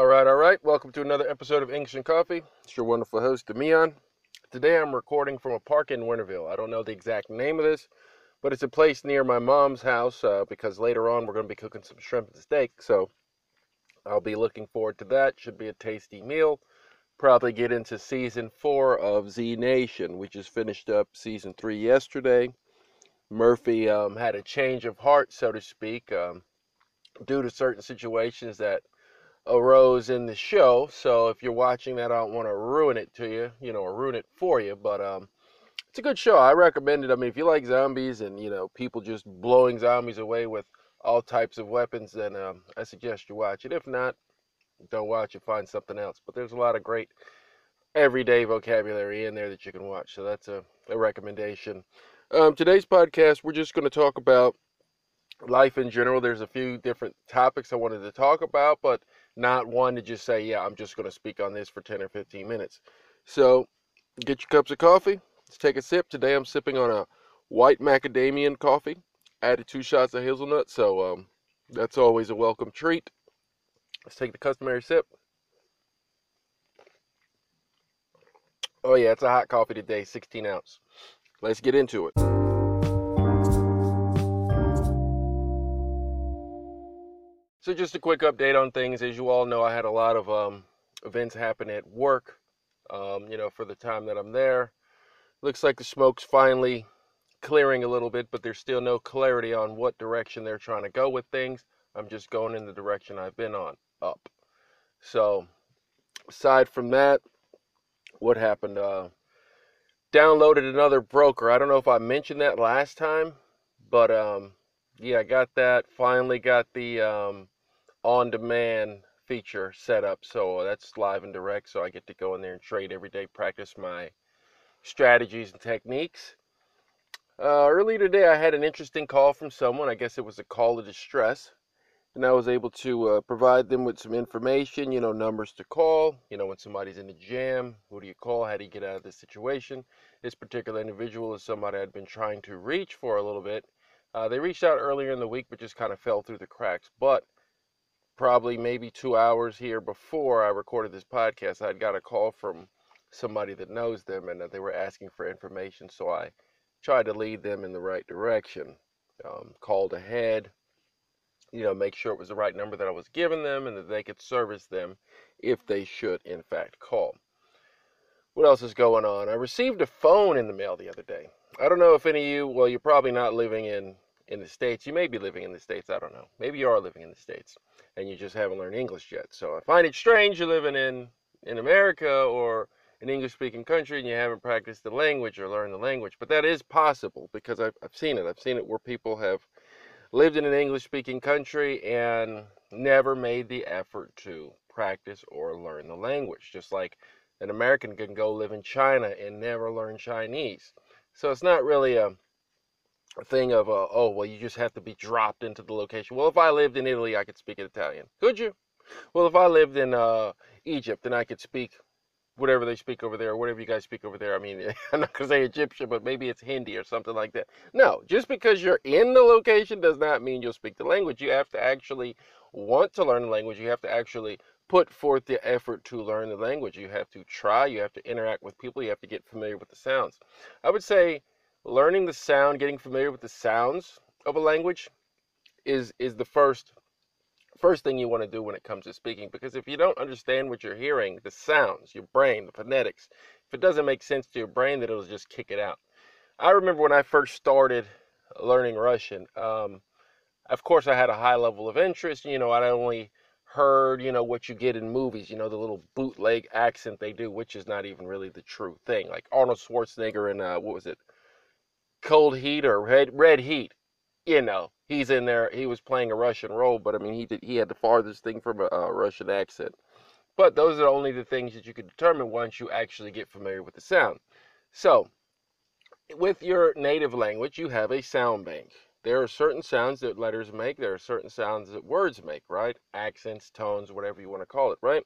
All right, all right. Welcome to another episode of English and Coffee. It's your wonderful host, Demion. Today I'm recording from a park in Winterville. I don't know the exact name of this, but it's a place near my mom's house uh, because later on we're going to be cooking some shrimp and steak. So I'll be looking forward to that. Should be a tasty meal. Probably get into season four of Z Nation. We just finished up season three yesterday. Murphy um, had a change of heart, so to speak, um, due to certain situations that arose in the show. So if you're watching that, I don't want to ruin it to you, you know, or ruin it for you. But um, it's a good show. I recommend it. I mean, if you like zombies and you know people just blowing zombies away with all types of weapons, then um, I suggest you watch it. If not, don't watch it. Find something else. But there's a lot of great everyday vocabulary in there that you can watch. So that's a, a recommendation. Um, today's podcast, we're just going to talk about life in general. There's a few different topics I wanted to talk about, but not one to just say, yeah, I'm just going to speak on this for 10 or 15 minutes. So get your cups of coffee. Let's take a sip. Today I'm sipping on a white macadamian coffee. Added two shots of hazelnut, so um, that's always a welcome treat. Let's take the customary sip. Oh yeah, it's a hot coffee today, 16 ounce. Let's get into it. So just a quick update on things. As you all know, I had a lot of um, events happen at work. Um, you know, for the time that I'm there, looks like the smoke's finally clearing a little bit, but there's still no clarity on what direction they're trying to go with things. I'm just going in the direction I've been on, up. So, aside from that, what happened? Uh, downloaded another broker. I don't know if I mentioned that last time, but um, yeah, I got that. Finally got the um, on-demand feature set up, so that's live and direct. So I get to go in there and trade every day, practice my strategies and techniques. Uh, earlier today, I had an interesting call from someone. I guess it was a call of distress. And I was able to uh, provide them with some information, you know, numbers to call, you know, when somebody's in a jam, who do you call? How do you get out of this situation? This particular individual is somebody I'd been trying to reach for a little bit uh, they reached out earlier in the week, but just kind of fell through the cracks. But probably maybe two hours here before I recorded this podcast, I'd got a call from somebody that knows them and that they were asking for information. So I tried to lead them in the right direction. Um, called ahead, you know, make sure it was the right number that I was giving them and that they could service them if they should, in fact, call. What else is going on? I received a phone in the mail the other day. I don't know if any of you, well, you're probably not living in in the states. You may be living in the states. I don't know. Maybe you are living in the states, and you just haven't learned English yet. So I find it strange you're living in in America or an English-speaking country and you haven't practiced the language or learned the language. But that is possible because I've I've seen it. I've seen it where people have lived in an English-speaking country and never made the effort to practice or learn the language. Just like an American can go live in China and never learn Chinese. So it's not really a thing of, uh, oh, well, you just have to be dropped into the location. Well, if I lived in Italy, I could speak Italian. Could you? Well, if I lived in uh, Egypt, then I could speak whatever they speak over there, or whatever you guys speak over there. I mean, I'm not going to say Egyptian, but maybe it's Hindi or something like that. No, just because you're in the location does not mean you'll speak the language. You have to actually want to learn the language. You have to actually put forth the effort to learn the language. You have to try, you have to interact with people, you have to get familiar with the sounds. I would say learning the sound, getting familiar with the sounds of a language is is the first first thing you want to do when it comes to speaking because if you don't understand what you're hearing, the sounds, your brain, the phonetics, if it doesn't make sense to your brain, then it'll just kick it out. I remember when I first started learning Russian, um, of course I had a high level of interest. You know, I only heard, you know, what you get in movies, you know, the little bootleg accent they do, which is not even really the true thing. Like Arnold Schwarzenegger and uh, what was it, Cold Heat or Red, Red Heat. You know, he's in there, he was playing a Russian role, but I mean, he did, he had the farthest thing from a, a Russian accent. But those are only the things that you can determine once you actually get familiar with the sound. So, with your native language, you have a sound bank there are certain sounds that letters make, there are certain sounds that words make, right? Accents, tones, whatever you want to call it, right?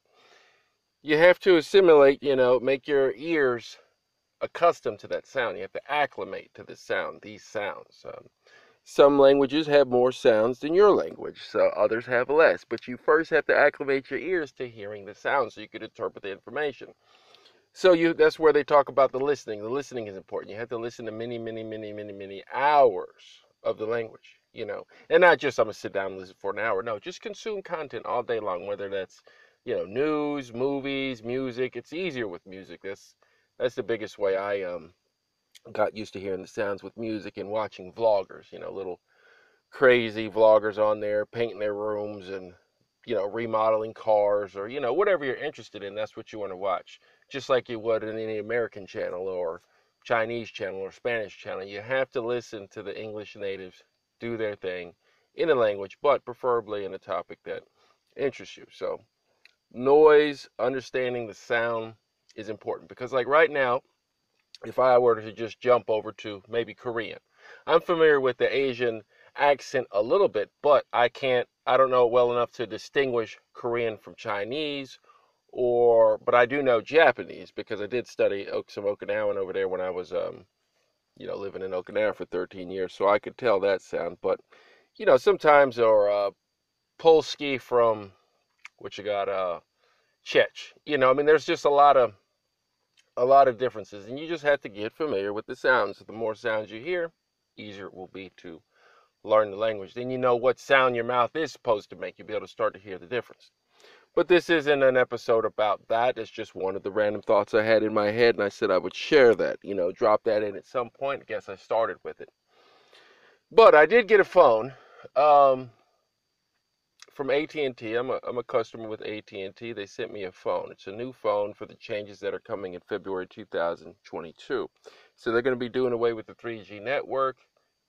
You have to assimilate, you know, make your ears accustomed to that sound. You have to acclimate to the sound, these sounds. Um, Some languages have more sounds than your language, so others have less. But you first have to acclimate your ears to hearing the sounds so you can interpret the information. So you that's where they talk about the listening. The listening is important. You have to listen to many, many, many, many, many hours of the language, you know. And not just I'm gonna sit down and listen for an hour. No, just consume content all day long, whether that's, you know, news, movies, music. It's easier with music. That's that's the biggest way I um got used to hearing the sounds with music and watching vloggers, you know, little crazy vloggers on there painting their rooms and you know remodeling cars or you know whatever you're interested in that's what you want to watch. Just like you would in any american channel or chinese channel or spanish channel you have to listen to the english natives do their thing in a language but preferably in a topic that interests you. So noise understanding the sound is important because like right now if I were to just jump over to maybe Korean. I'm familiar with the Asian accent a little bit, but I can't, I don't know well enough to distinguish Korean from Chinese or, but I do know Japanese because I did study some Okinawan over there when I was, um, you know, living in Okinawa for 13 years. So I could tell that sound, but, you know, sometimes, or, uh, Polski from, what you got, uh, Czech, you know, I mean, there's just a lot of, a lot of differences, and you just have to get familiar with the sounds. The more sounds you hear, easier it will be to learn the language. Then you know what sound your mouth is supposed to make. You'll be able to start to hear the difference. But this isn't an episode about that. It's just one of the random thoughts I had in my head, and I said I would share that. You know, drop that in at some point. I guess I started with it. But I did get a phone. Um, from AT&T. I'm a, I'm a customer with AT&T. They sent me a phone. It's a new phone for the changes that are coming in February 2022. So they're going to be doing away with the 3G network.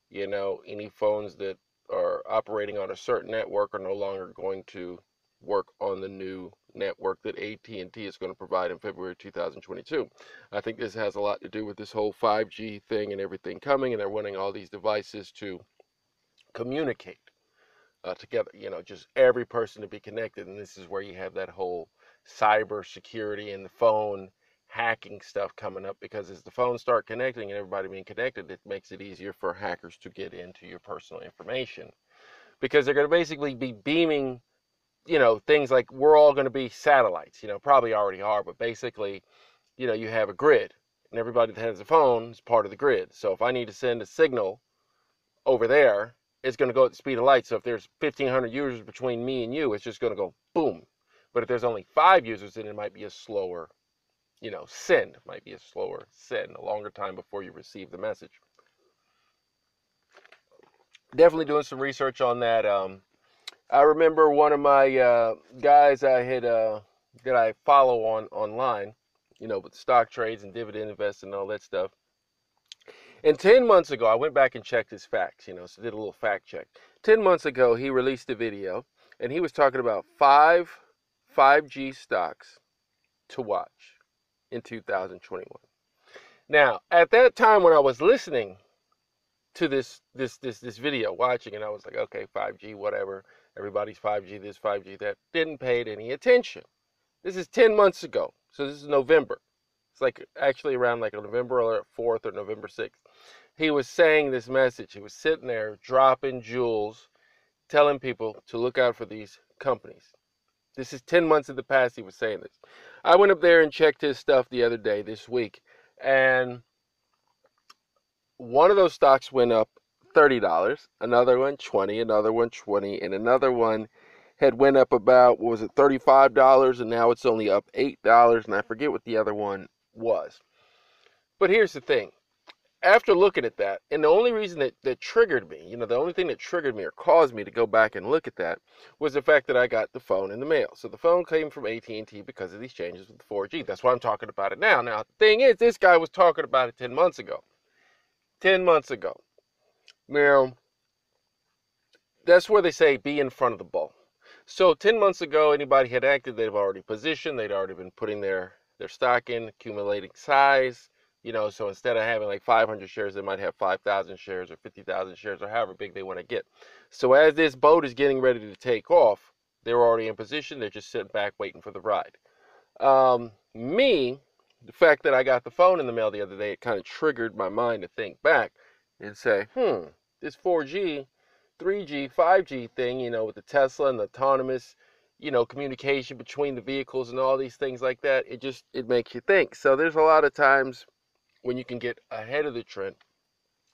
You know, any phones that are operating on a certain network are no longer going to work on the new network that AT&T is going to provide in February 2022. I think this has a lot to do with this whole 5G thing and everything coming and they're wanting all these devices to communicate uh, together. You know, just every person to be connected, and this is where you have that whole cyber security and the phone hacking stuff coming up because as the phones start connecting and everybody being connected, it makes it easier for hackers to get into your personal information because they're going to basically be beaming you know things like we're all going to be satellites you know probably already are but basically you know you have a grid and everybody that has a phone is part of the grid so if i need to send a signal over there it's going to go at the speed of light. So if there's 1,500 users between me and you, it's just going to go boom. But if there's only five users, then it might be a slower, you know, send. It might be a slower send, a longer time before you receive the message. Definitely doing some research on that. Um, I remember one of my uh, guys I had uh, that I follow on online, you know, with stock trades and dividend investing and all that stuff. And 10 months ago, I went back and checked his facts, you know, so did a little fact check. 10 months ago, he released a video and he was talking about five 5G stocks to watch in 2021. Now, at that time when I was listening to this this this this video, watching and I was like, okay, 5G, whatever. Everybody's 5G, this 5G, that. Didn't pay it any attention. This is 10 months ago. So this is November. It's like actually around like November 4th or November 6th. He was saying this message. He was sitting there dropping jewels, telling people to look out for these companies. This is 10 months in the past he was saying this. I went up there and checked his stuff the other day, this week, and one of those stocks went up $30, another one 20, another one 20, and another one had went up about what was it $35 and now it's only up $8 and I forget what the other one was. But here's the thing. After looking at that, and the only reason that, that triggered me, you know, the only thing that triggered me or caused me to go back and look at that was the fact that I got the phone in the mail. So the phone came from AT&T because of these changes with the 4G. That's why I'm talking about it now. Now, the thing is, this guy was talking about it 10 months ago. 10 months ago. Now, that's where they say be in front of the ball. So 10 months ago, anybody had acted, they've already positioned, they'd already been putting their their stock in, accumulating size. You know, so instead of having like 500 shares, they might have 5,000 shares or 50,000 shares or however big they want to get. So as this boat is getting ready to take off, they're already in position. They're just sitting back waiting for the ride. Um, me, the fact that I got the phone in the mail the other day, it kind of triggered my mind to think back and say, hmm, this 4G, 3G, 5G thing, you know, with the Tesla and the autonomous, you know, communication between the vehicles and all these things like that, it just it makes you think. So there's a lot of times when you can get ahead of the trend,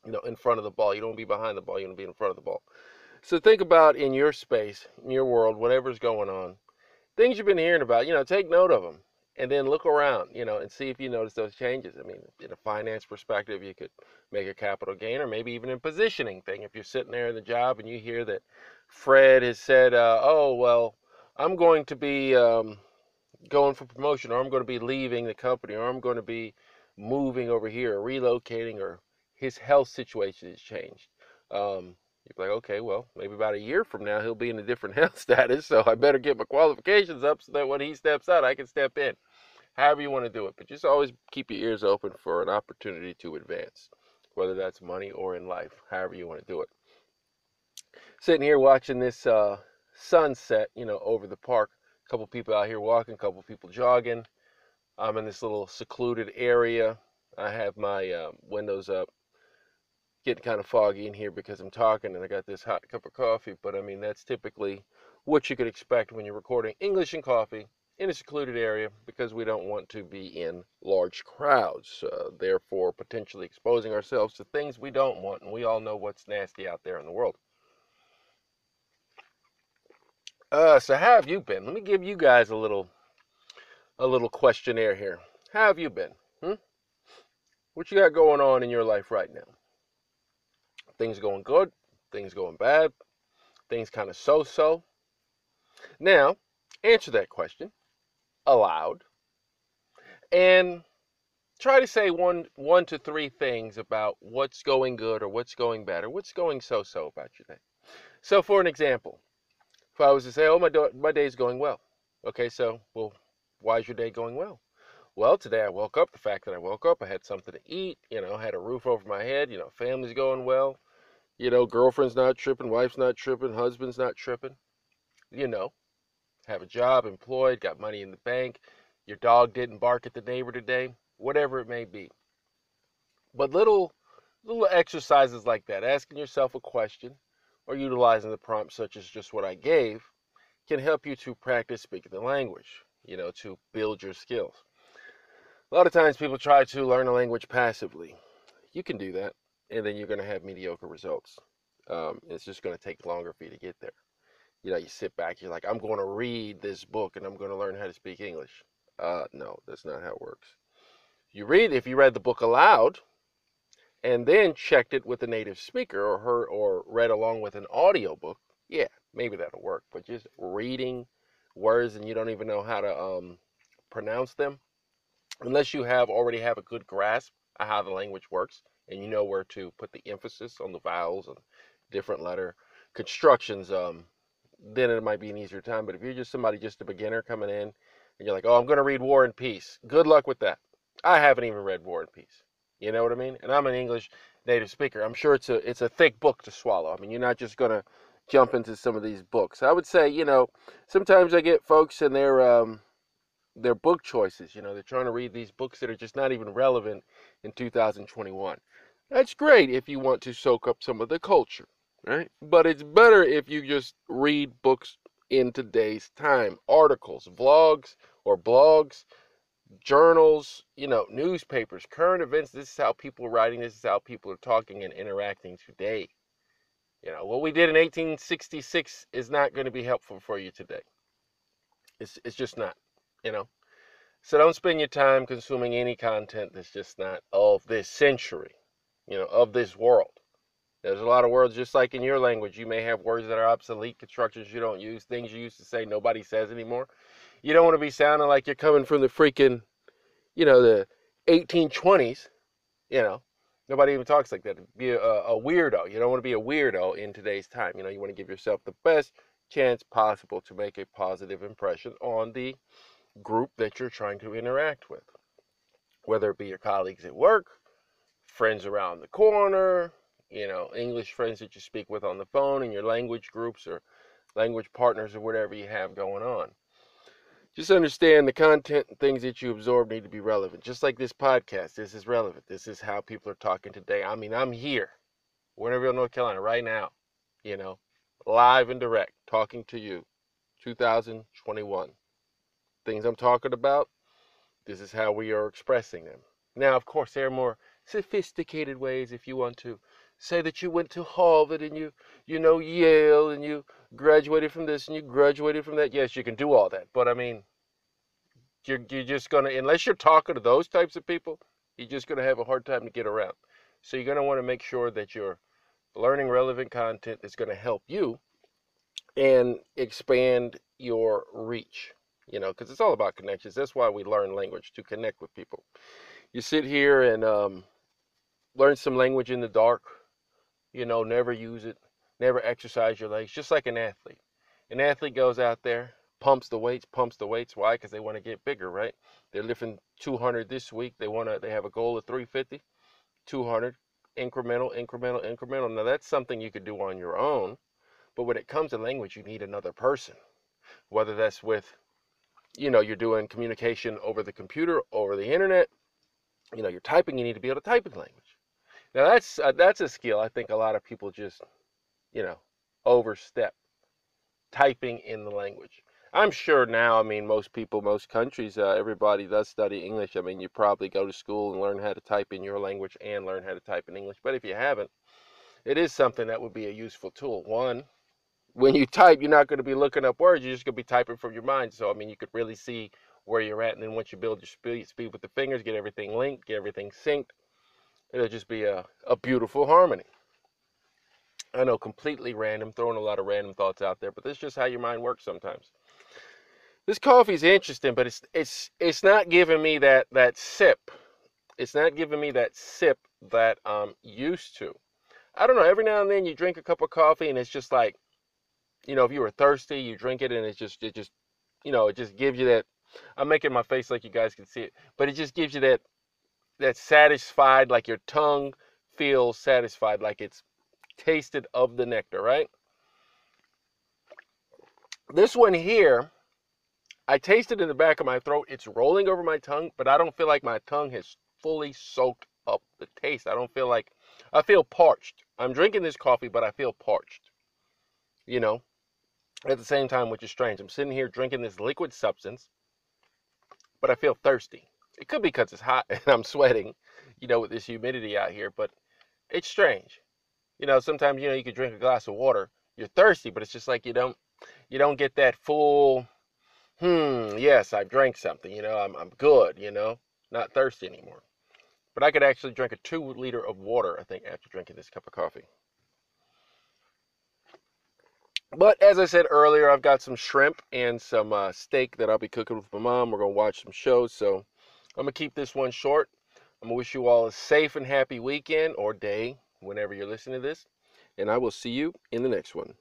you know, in front of the ball. You don't be behind the ball, you want to be in front of the ball. So think about in your space, in your world, whatever's going on, things you've been hearing about, you know, take note of them and then look around, you know, and see if you notice those changes. I mean, in a finance perspective, you could make a capital gain, or maybe even in positioning thing. If you're sitting there in the job and you hear that Fred has said, uh, "Oh, well, I'm going to be um, going for promotion, or I'm going to be leaving the company, or I'm going to be moving over here, or relocating, or his health situation has changed." Um, you're like, okay, well, maybe about a year from now he'll be in a different health status, so I better get my qualifications up so that when he steps out, I can step in. However you want to do it, but just always keep your ears open for an opportunity to advance, whether that's money or in life, however you want to do it. Sitting here watching this uh, sunset, you know, over the park. A couple people out here walking, a couple people jogging. I'm in this little secluded area. I have my uh, windows up getting kind of foggy in here because I'm talking and I got this hot cup of coffee. But I mean, that's typically what you could expect when you're recording English and coffee in a secluded area because we don't want to be in large crowds, uh, therefore, potentially exposing ourselves to things we don't want. And we all know what's nasty out there in the world. Uh, so how have you been? Let me give you guys a little, a little questionnaire here. How have you been? Hmm? What you got going on in your life right now? Things going good, things going bad, things kind of so so. Now, answer that question aloud and try to say one one to three things about what's going good or what's going bad or what's going so so about your day. So, for an example, if I was to say, "Oh, my do- my day's going well," okay, so well, why is your day going well? Well, today I woke up. The fact that I woke up, I had something to eat. You know, had a roof over my head. You know, family's going well. You know, girlfriend's not tripping, wife's not tripping, husband's not tripping. You know, have a job, employed, got money in the bank. Your dog didn't bark at the neighbor today, whatever it may be. But little little exercises like that, asking yourself a question or utilizing the prompt such as just what I gave, can help you to practice speaking the language, you know, to build your skills. A lot of times people try to learn a language passively. You can do that and then you're going to have mediocre results. Um, it's just going to take longer for you to get there. You know, you sit back, you're like, I'm going to read this book and I'm going to learn how to speak English. Uh, no, that's not how it works. You read, if you read the book aloud and then checked it with a native speaker or heard or read along with an audio book, yeah, maybe that'll work. But just reading words and you don't even know how to um, pronounce them, unless you have already have a good grasp of how the language works, and you know where to put the emphasis on the vowels and different letter constructions, um, then it might be an easier time. But if you're just somebody, just a beginner coming in, and you're like, oh, I'm going to read War and Peace, good luck with that. I haven't even read War and Peace. You know what I mean? And I'm an English native speaker. I'm sure it's a it's a thick book to swallow. I mean, you're not just going to jump into some of these books. I would say, you know, sometimes I get folks and their um, their book choices. You know, they're trying to read these books that are just not even relevant in 2021. That's great if you want to soak up some of the culture, right? But it's better if you just read books in today's time articles, vlogs, or blogs, journals, you know, newspapers, current events. This is how people are writing, this is how people are talking and interacting today. You know, what we did in 1866 is not going to be helpful for you today. It's, it's just not, you know. So don't spend your time consuming any content that's just not of this century you know, of this world. There's a lot of words, just like in your language, you may have words that are obsolete, constructions you don't use, things you used to say nobody says anymore. You don't want to be sounding like you're coming from the freaking, you know, the 1820s. You know, nobody even talks like that. Be a, a weirdo. You don't want to be a weirdo in today's time. You know, you want to give yourself the best chance possible to make a positive impression on the group that you're trying to interact with, whether it be your colleagues at work friends around the corner, you know, English friends that you speak with on the phone in your language groups or language partners or whatever you have going on. Just understand the content and things that you absorb need to be relevant. Just like this podcast, this is relevant. This is how people are talking today. I mean, I'm here Winterville, North Carolina, right now, you know, live and direct, talking to you, 2021. Things I'm talking about, this is how we are expressing them. Now, of course, there are more sophisticated ways if you want to say that you went to Harvard and you, you know, Yale and you graduated from this and you graduated from that. Yes, you can do all that. But I mean, you're, you're just going to, unless you're talking to those types of people, you're just going to have a hard time to get around. So you're going to want to make sure that you're learning relevant content that's going to help you and expand your reach, you know, because it's all about connections. That's why we learn language to connect with people. You sit here and um, learn some language in the dark, you know, never use it, never exercise your legs, just like an athlete. An athlete goes out there, pumps the weights, pumps the weights. Why? Because they want to get bigger, right? They're lifting 200 this week. They want to. They have a goal of 350, 200, incremental, incremental, incremental. Now that's something you could do on your own, but when it comes to language, you need another person. Whether that's with, you know, you're doing communication over the computer, over the internet. You know, you're typing. You need to be able to type in language. Now that's uh, that's a skill I think a lot of people just, you know, overstep typing in the language. I'm sure now, I mean, most people, most countries, uh, everybody does study English. I mean, you probably go to school and learn how to type in your language and learn how to type in English. But if you haven't, it is something that would be a useful tool. One, when you type, you're not going to be looking up words, you're just going to be typing from your mind. So, I mean, you could really see where you're at. And then once you build your speed, speed with the fingers, get everything linked, get everything synced, it'll just be a, a beautiful harmony. I know completely random, throwing a lot of random thoughts out there, but this is just how your mind works sometimes. This coffee is interesting, but it's it's it's not giving me that that sip. It's not giving me that sip that I'm used to. I don't know. Every now and then you drink a cup of coffee and it's just like, you know, if you were thirsty, you drink it and it's just it just, you know, it just gives you that. I'm making my face like you guys can see it, but it just gives you that that satisfied, like your tongue feels satisfied, like it's tasted of the nectar, right? This one here I taste it in the back of my throat. It's rolling over my tongue, but I don't feel like my tongue has fully soaked up the taste. I don't feel like I feel parched. I'm drinking this coffee, but I feel parched. You know, at the same time, which is strange. I'm sitting here drinking this liquid substance, but I feel thirsty. It could be because it's hot and I'm sweating, you know, with this humidity out here, but it's strange. You know, sometimes, you know, you could drink a glass of water, you're thirsty, but it's just like you don't you don't get that full hmm, yes, I've drank something, you know, I'm, I'm good, you know, not thirsty anymore. But I could actually drink a two liter of water, I think, after drinking this cup of coffee. But as I said earlier, I've got some shrimp and some uh, steak that I'll be cooking with my mom. We're going to watch some shows. So I'm going to keep this one short. I'm going to wish you all a safe and happy weekend or day whenever you're listening to this. And I will see you in the next one.